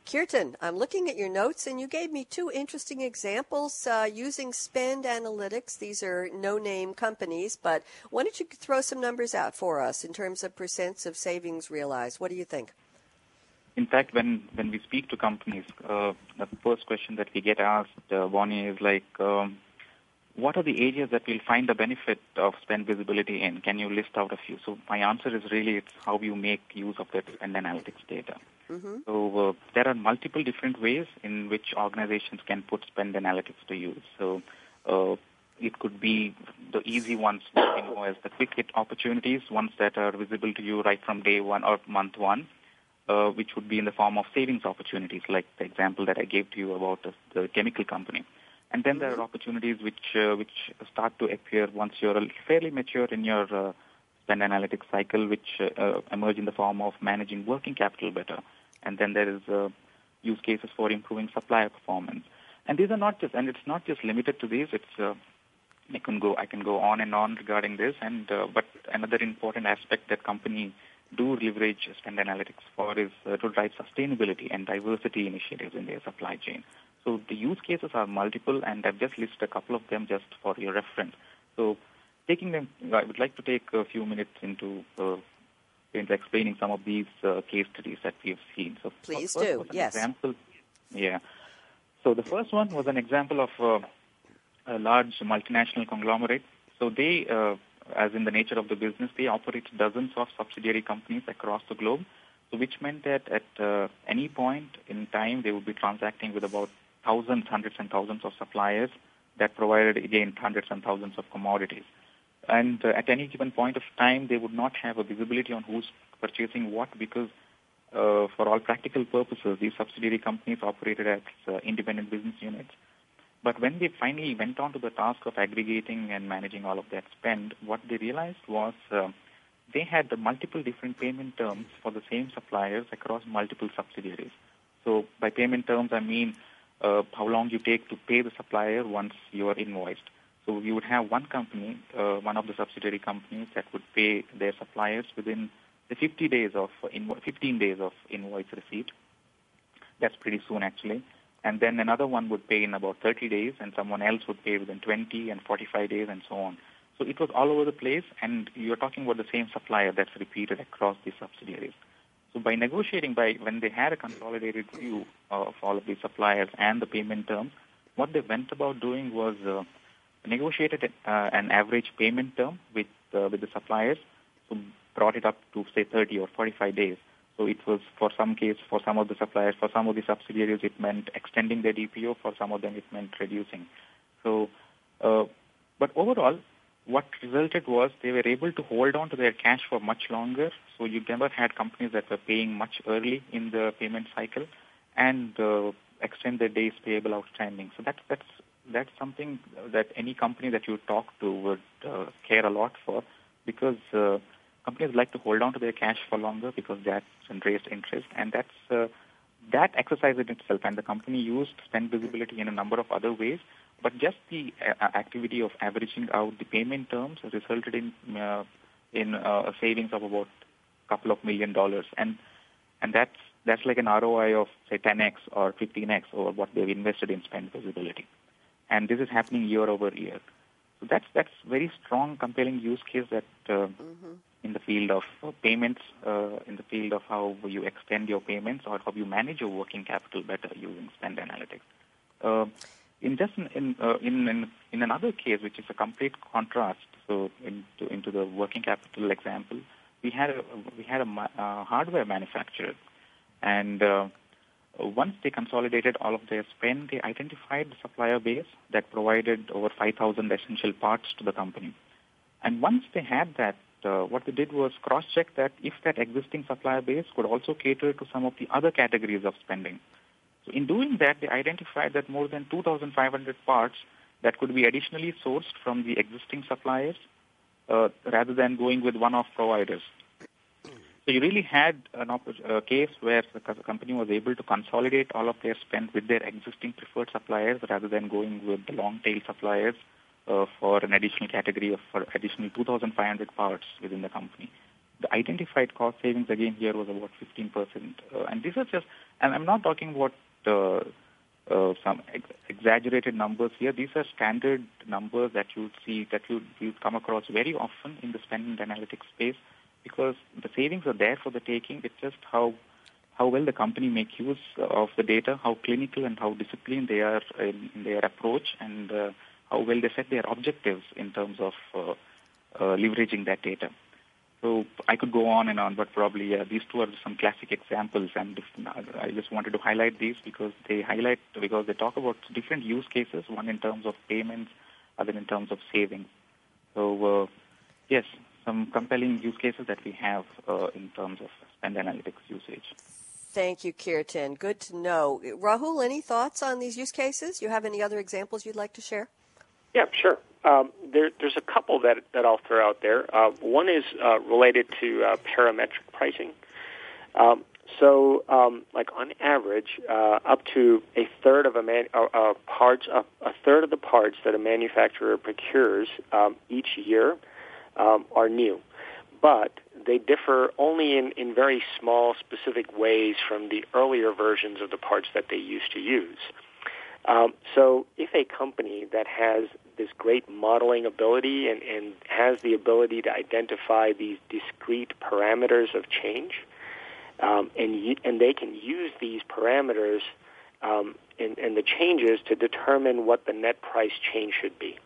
Kirtan, I'm looking at your notes, and you gave me two interesting examples uh, using Spend Analytics. These are no name companies, but why don't you throw some numbers out for us in terms of percents of savings realized? What do you think? In fact, when, when we speak to companies, uh, the first question that we get asked, uh, Bonnie, is like, um, what are the areas that we'll find the benefit of spend visibility in? Can you list out a few? So my answer is really it's how you make use of that spend analytics data. Mm-hmm. So uh, there are multiple different ways in which organizations can put spend analytics to use. So uh, it could be the easy ones that we know as the quick hit opportunities, ones that are visible to you right from day one or month one, uh, which would be in the form of savings opportunities, like the example that I gave to you about the, the chemical company. And then there are opportunities which uh, which start to appear once you're fairly mature in your uh, spend analytics cycle, which uh, uh, emerge in the form of managing working capital better. And then there is uh, use cases for improving supplier performance. And these are not just, and it's not just limited to these. It's uh, I can go I can go on and on regarding this. And but another important aspect that company do leverage spend analytics for is to drive sustainability and diversity initiatives in their supply chain. So the use cases are multiple, and I've just listed a couple of them just for your reference. So taking them, I would like to take a few minutes into uh, into explaining some of these uh, case studies that we've seen. So please do. Yes. Example, yeah. So the first one was an example of uh, a large multinational conglomerate. So they, uh, as in the nature of the business, they operate dozens of subsidiary companies across the globe. So which meant that at uh, any point in time, they would be transacting with about thousands, hundreds and thousands of suppliers that provided, again, hundreds and thousands of commodities. And uh, at any given point of time, they would not have a visibility on who's purchasing what because uh, for all practical purposes, these subsidiary companies operated as uh, independent business units. But when they finally went on to the task of aggregating and managing all of that spend, what they realized was uh, they had multiple different payment terms for the same suppliers across multiple subsidiaries. So by payment terms, I mean uh, how long you take to pay the supplier once you are invoiced. So you would have one company, uh, one of the subsidiary companies that would pay their suppliers within the 50 days of invo- 15 days of invoice receipt. That's pretty soon actually. And then another one would pay in about 30 days, and someone else would pay within 20 and 45 days, and so on. So it was all over the place, and you're talking about the same supplier that's repeated across the subsidiaries. So by negotiating, by when they had a consolidated view of all of the suppliers and the payment terms, what they went about doing was uh, negotiated uh, an average payment term with uh, with the suppliers, so brought it up to say 30 or 45 days. So it was for some case, for some of the suppliers, for some of the subsidiaries, it meant extending their DPO. For some of them, it meant reducing. So, uh, but overall, what resulted was they were able to hold on to their cash for much longer. So you never had companies that were paying much early in the payment cycle and uh, extend their days payable outstanding. So that's that's that's something that any company that you talk to would uh, care a lot for because uh, companies like to hold on to their cash for longer because that generates interest and that's uh, that exercise in itself and the company used spend visibility in a number of other ways but just the uh, activity of averaging out the payment terms resulted in uh, in uh, a savings of about a couple of million dollars, and and that's that's like an ROI of say 10x or 15x over what they've invested in spend visibility, and this is happening year over year. So that's that's very strong, compelling use case that uh, mm-hmm. in the field of uh, payments, uh, in the field of how you extend your payments or how you manage your working capital better using spend analytics. Uh, in just in, uh, in, in in another case, which is a complete contrast, so into into the working capital example, we had a we had a uh, hardware manufacturer, and uh, once they consolidated all of their spend, they identified the supplier base that provided over 5,000 essential parts to the company. And once they had that, uh, what they did was cross-check that if that existing supplier base could also cater to some of the other categories of spending. So in doing that, they identified that more than 2,500 parts that could be additionally sourced from the existing suppliers uh, rather than going with one-off providers. So you really had an a case where the company was able to consolidate all of their spend with their existing preferred suppliers rather than going with the long-tail suppliers uh, for an additional category of for additional 2,500 parts within the company. The identified cost savings again here was about 15%, uh, and these are just. And I'm not talking about uh, uh, some ex- exaggerated numbers here. These are standard numbers that you see that you you come across very often in the spend analytics space because the savings are there for the taking. It's just how how well the company make use of the data, how clinical and how disciplined they are in, in their approach, and uh, how well they set their objectives in terms of uh, uh, leveraging that data. So I could go on and on, but probably uh, these two are some classic examples, and I just wanted to highlight these because they highlight because they talk about different use cases. One in terms of payments, other in terms of savings. So uh, yes, some compelling use cases that we have uh, in terms of spend analytics usage. Thank you, Kirtan. Good to know. Rahul, any thoughts on these use cases? You have any other examples you'd like to share? Yeah, sure. Um, there, there's a couple that, that I'll throw out there. Uh, one is uh, related to uh, parametric pricing. Um, so, um, like on average, uh, up to a third of a man, uh, uh, parts, a third of the parts that a manufacturer procures um, each year um, are new, but they differ only in, in very small, specific ways from the earlier versions of the parts that they used to use. Um, so if a company that has this great modeling ability and, and has the ability to identify these discrete parameters of change, um, and, and they can use these parameters um, and, and the changes to determine what the net price change should be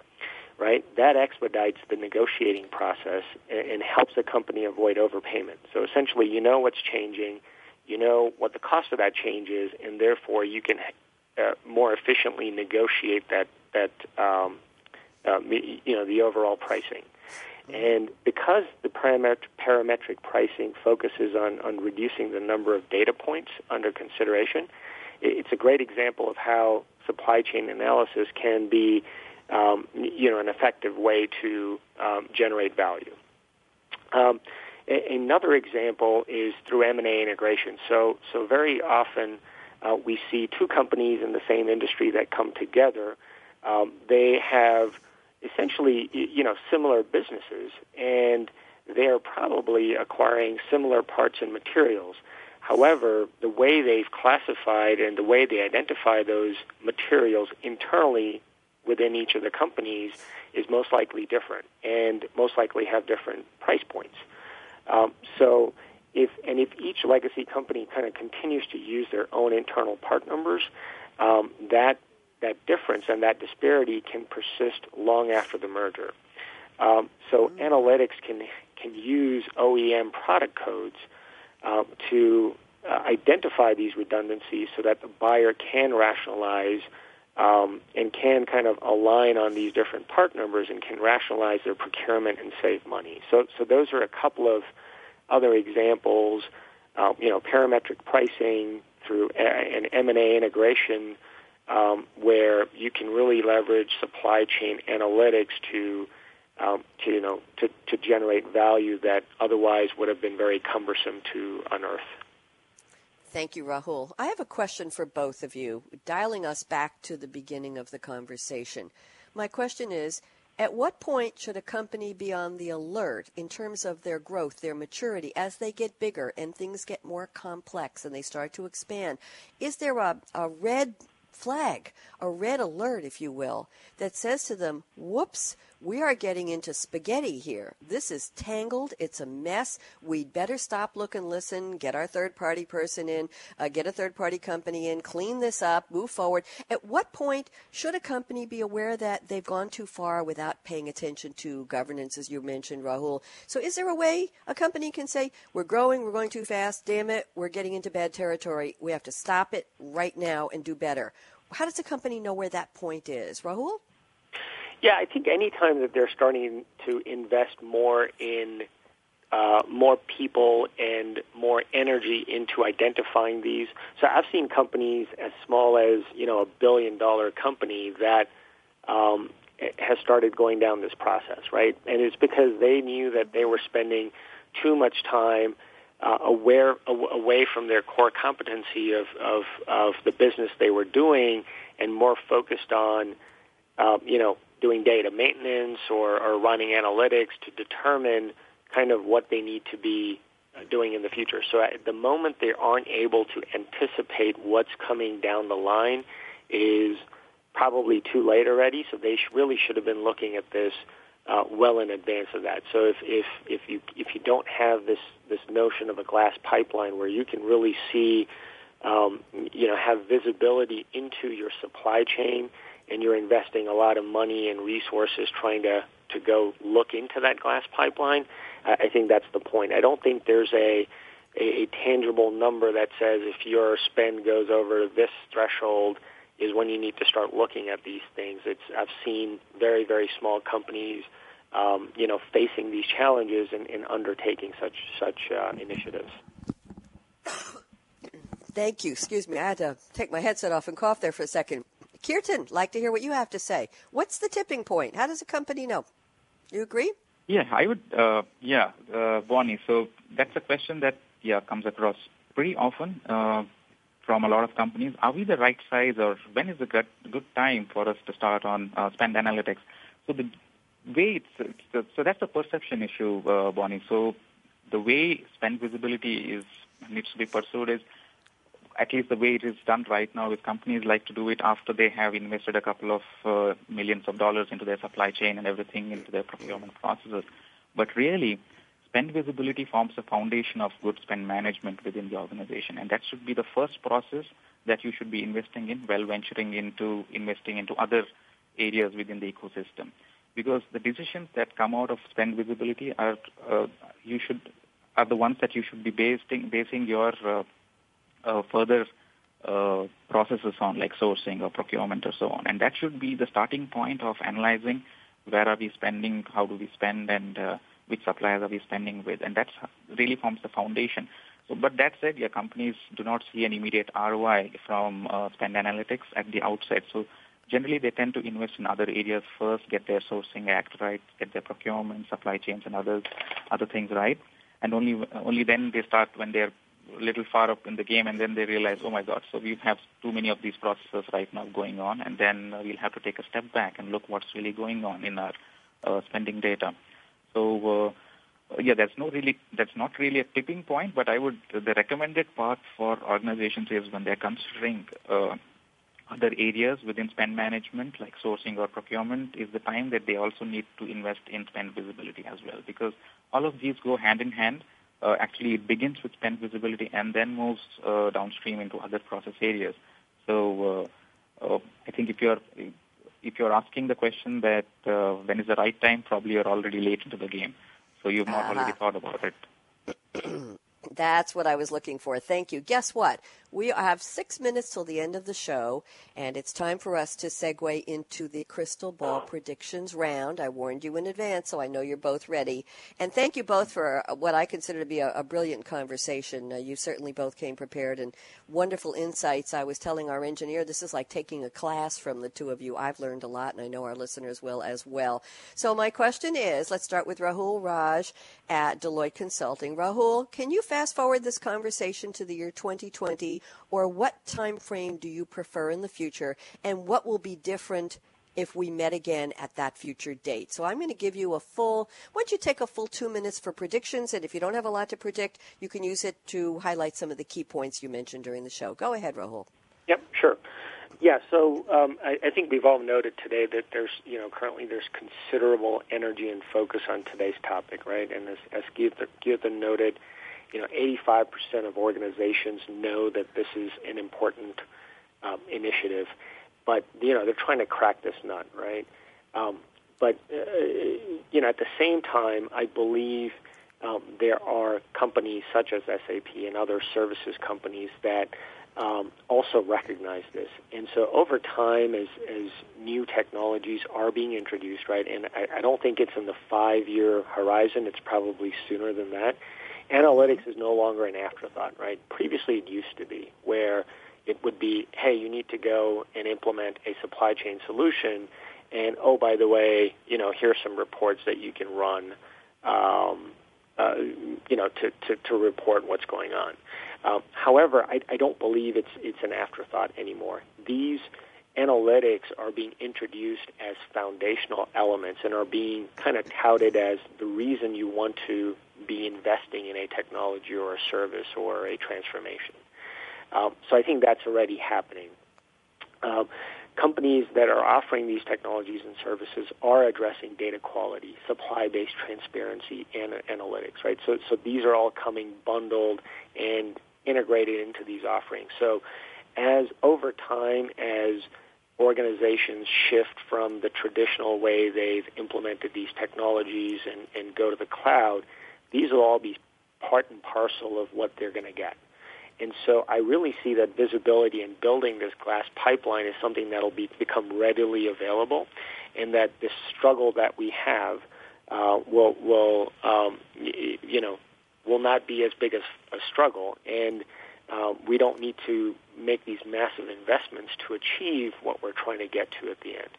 right? That expedites the negotiating process and, helps a company avoid overpayment. So essentially, you know what's changing, you know what the cost of that change is, and therefore you can uh, more efficiently negotiate that that um, uh, you know the overall pricing. And because the parametric pricing focuses on, on reducing the number of data points under consideration, it's a great example of how supply chain analysis can be um, you know, an effective way to um, generate value. Um, a- another example is through M&A integration. So, so very often uh, we see two companies in the same industry that come together. Um, they have essentially, you know, similar businesses, and they are probably acquiring similar parts and materials. However, the way they've classified and the way they identify those materials internally within each of the companies is most likely different and most likely have different price points. Um, so if and if each legacy company kind of continues to use their own internal part numbers, um, that that difference and that disparity can persist long after the merger. Um, so mm-hmm. analytics can can use OEM product codes um, to uh, identify these redundancies so that the buyer can rationalize um, and can kind of align on these different part numbers and can rationalize their procurement and save money. So, so those are a couple of other examples. Uh, you know, parametric pricing through a, an M&A integration, um, where you can really leverage supply chain analytics to, um, to you know, to, to generate value that otherwise would have been very cumbersome to unearth. Thank you, Rahul. I have a question for both of you, dialing us back to the beginning of the conversation. My question is At what point should a company be on the alert in terms of their growth, their maturity, as they get bigger and things get more complex and they start to expand? Is there a, a red flag, a red alert, if you will, that says to them, whoops, we are getting into spaghetti here. This is tangled. It's a mess. We'd better stop, look, and listen, get our third party person in, uh, get a third party company in, clean this up, move forward. At what point should a company be aware that they've gone too far without paying attention to governance, as you mentioned, Rahul? So is there a way a company can say, we're growing, we're going too fast, damn it, we're getting into bad territory. We have to stop it right now and do better. How does a company know where that point is? Rahul? Yeah, I think any time that they're starting to invest more in uh, more people and more energy into identifying these. So I've seen companies as small as you know a billion dollar company that um, has started going down this process, right? And it's because they knew that they were spending too much time uh, aware away from their core competency of, of of the business they were doing and more focused on um, you know doing data maintenance or, or running analytics to determine kind of what they need to be uh, doing in the future. So at the moment they aren't able to anticipate what's coming down the line is probably too late already. So they really should have been looking at this uh, well in advance of that. So if, if if you if you don't have this this notion of a glass pipeline where you can really see, um, you know, have visibility into your supply chain and you're investing a lot of money and resources trying to to go look into that glass pipeline, I think that's the point. I don't think there's a a, a tangible number that says if your spend goes over this threshold is when you need to start looking at these things. It's I've seen very very small companies, um, you know, facing these challenges and, and undertaking such such uh, initiatives. Thank you. Excuse me, I had to take my headset off and cough there for a second. Kirtan, like to hear what you have to say. What's the tipping point? How does a company know? You agree? Yeah, I would. Uh, yeah, uh, Bonnie. So that's a question that yeah comes across pretty often uh, from a lot of companies. Are we the right size, or when is a good good time for us to start on uh, spend analytics? So the way it's, it's so that's a perception issue, uh, Bonnie. So the way spend visibility is needs to be pursued is at least the way it is done right now with companies like to do it after they have invested a couple of uh, millions of dollars into their supply chain and everything into their procurement processes. But really, spend visibility forms the foundation of good spend management within the organization. And that should be the first process that you should be investing in while venturing into investing into other areas within the ecosystem. Because the decisions that come out of spend visibility are uh, you should are the ones that you should be basing basing your uh, uh, further uh, processes on, like sourcing or procurement or so on. And that should be the starting point of analyzing where are we spending, how do we spend, and uh, which suppliers are we spending with. And that really forms the foundation. So, but that said, your companies do not see an immediate ROI from uh, spend analytics at the outset. So generally they tend to invest in other areas first, get their sourcing act right, get their procurement, supply chains, and other other things right, and only only then they start when they're little far up in the game, and then they realize, oh my God, so we have too many of these processes right now going on, and then uh, we'll have to take a step back and look what's really going on in our uh, spending data. So. Uh, yeah, that's no really that's not really a tipping point, but I would the recommended path for organizations is when they're considering uh, other areas within spend management like sourcing or procurement is the time that they also need to invest in spend visibility as well because all of these go hand in hand uh, actually it begins with spend visibility and then moves uh, downstream into other process areas. So uh, uh, I think if you're if you're asking the question that uh, when is the right time, probably you're already late into the game. So you've not uh-huh. already thought about it. That's what I was looking for. Thank you. Guess what? We have six minutes till the end of the show, and it's time for us to segue into the crystal ball predictions round. I warned you in advance, so I know you're both ready. And thank you both for what I consider to be a, a brilliant conversation. Uh, you certainly both came prepared and wonderful insights. I was telling our engineer this is like taking a class from the two of you. I've learned a lot, and I know our listeners will as well. So my question is, let's start with Rahul Raj at Deloitte Consulting. Rahul, can you fast forward this conversation to the year 2020 or what time frame do you prefer in the future and what will be different if we met again at that future date. So I'm going to give you a full, don't you take a full two minutes for predictions? And if you don't have a lot to predict, you can use it to highlight some of the key points you mentioned during the show. Go ahead, Rahul. Yep, sure. Yeah, so um, I, I, think we've all noted today that there's, you know, currently there's considerable energy and focus on today's topic, right? And as, as Kirtan noted, you know, 85% of organizations know that this is an important um, initiative, but you know they're trying to crack this nut, right? Um, but uh, you know, at the same time, I believe um, there are companies such as SAP and other services companies that um, also recognize this. And so over time, as, as new technologies are being introduced, right, and I, I don't think it's in the five-year horizon, it's probably sooner than that, analytics is no longer an afterthought, right? Previously, it used to be where it would be, hey, you need to go and implement a supply chain solution, and oh, by the way, you know, here's some reports that you can run, um, uh, you know, to, to, to report what's going on. Um, however, I, I don't believe it's it's an afterthought anymore. These analytics are being introduced as foundational elements and are being kind of touted as the reason you want to be investing in a technology or a service or a transformation. Um, so I think that's already happening. Um, companies that are offering these technologies and services are addressing data quality, supply-based transparency, and analytics. Right. So, so these are all coming bundled and integrated into these offerings. So, as over time as organizations shift from the traditional way they've implemented these technologies and, and go to the cloud, these will all be part and parcel of what they're going to get. And so I really see that visibility and building this glass pipeline is something that'll be, become readily available, and that this struggle that we have uh, will will um, y- you know will not be as big as a struggle, and uh, we don't need to make these massive investments to achieve what we're trying to get to at the end.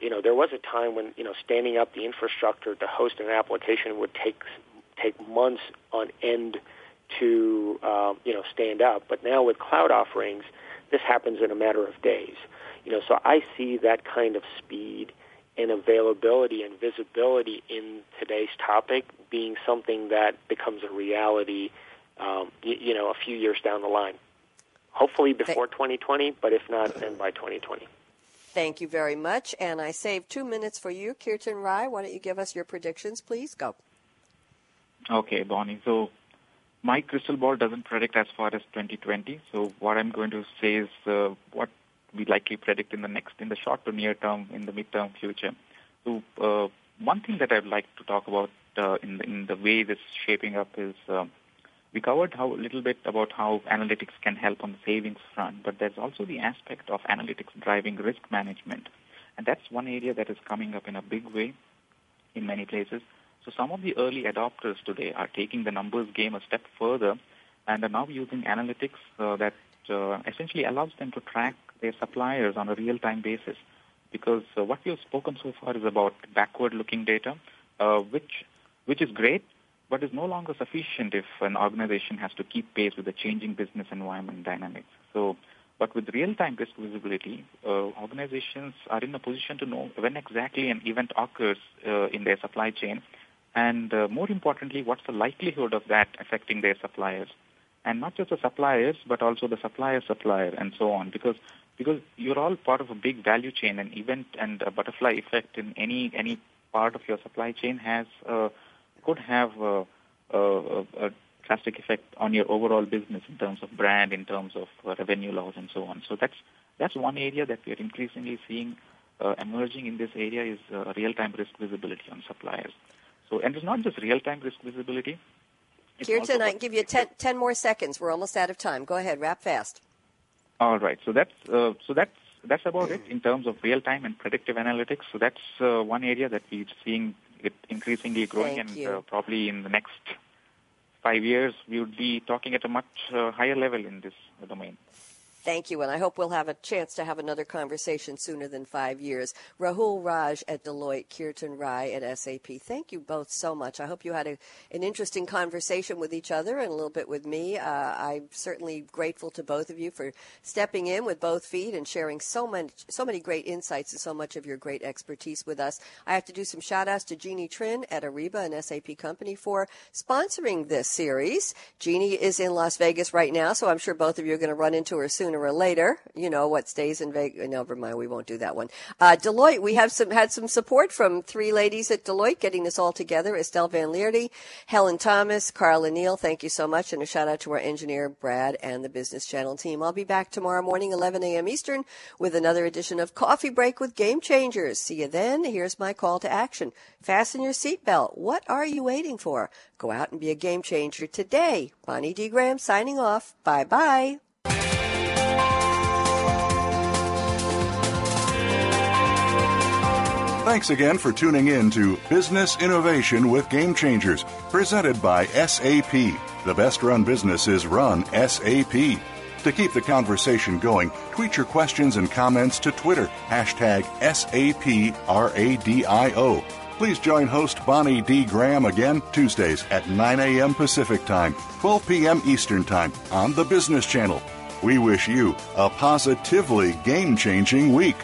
You know, there was a time when you know standing up the infrastructure to host an application would take take months on end to um, you know stand up. But now with cloud offerings, this happens in a matter of days. You know, so I see that kind of speed and availability and visibility in today's topic being something that becomes a reality. Um, you, you know, a few years down the line. Hopefully before 2020, but if not, then by 2020. Thank you very much. And I saved two minutes for you, Kirtan Rai. Why don't you give us your predictions, please? Go. Okay, Bonnie. So my crystal ball doesn't predict as far as 2020. So what I'm going to say is uh, what we likely predict in the next, in the short to near term, in the midterm future. So uh, one thing that I'd like to talk about uh, in, the, in the way this is shaping up is uh, we covered how a little bit about how analytics can help on the savings front, but there's also the aspect of analytics driving risk management. And that's one area that is coming up in a big way in many places. So some of the early adopters today are taking the numbers game a step further and are now using analytics uh, that uh, essentially allows them to track their suppliers on a real-time basis. Because uh, what we have spoken so far is about backward-looking data, uh, which which is great, but is no longer sufficient if an organization has to keep pace with the changing business environment dynamics. So, but with real-time risk visibility, uh, organizations are in a position to know when exactly an event occurs uh, in their supply chain and uh, more importantly, what's the likelihood of that affecting their suppliers? And not just the suppliers, but also the supplier supplier and so on, because because you're all part of a big value chain. An event and a butterfly effect in any any part of your supply chain has uh, could have a, a, a drastic effect on your overall business in terms of brand, in terms of uh, revenue loss, and so on. So that's that's one area that we are increasingly seeing uh, emerging in this area is uh, real-time risk visibility on suppliers. So, and it's not just real-time risk visibility. Kirtan, I can give you ten, 10 more seconds. We're almost out of time. Go ahead, wrap fast. All right. So that's uh, so that's that's about it in terms of real-time and predictive analytics. So that's uh, one area that we're seeing it increasingly growing, Thank and uh, probably in the next five years we would be talking at a much uh, higher level in this domain. Thank you, and I hope we'll have a chance to have another conversation sooner than five years. Rahul Raj at Deloitte, Kirtan Rai at SAP. Thank you both so much. I hope you had a, an interesting conversation with each other and a little bit with me. Uh, I'm certainly grateful to both of you for stepping in with both feet and sharing so many, so many great insights and so much of your great expertise with us. I have to do some shout outs to Jeannie Trin at Ariba, an SAP company, for sponsoring this series. Jeannie is in Las Vegas right now, so I'm sure both of you are going to run into her sooner or later. You know what stays in Vegas. Never mind, we won't do that one. Uh, Deloitte, we have some had some support from three ladies at Deloitte getting this all together. Estelle Van Leerde, Helen Thomas, Carla Neal. Thank you so much, and a shout out to our engineer Brad and the Business Channel team. I'll be back tomorrow morning, 11 a.m. Eastern, with another edition of Coffee Break with Game Changers. See you then. Here's my call to action: Fasten your seatbelt. What are you waiting for? Go out and be a game changer today. Bonnie D. Graham signing off. Bye bye. Thanks again for tuning in to Business Innovation with Game Changers, presented by SAP. The best run businesses run SAP. To keep the conversation going, tweet your questions and comments to Twitter, hashtag SAPRADIO. Please join host Bonnie D. Graham again Tuesdays at 9 a.m. Pacific Time, 12 p.m. Eastern Time on the Business Channel. We wish you a positively game changing week.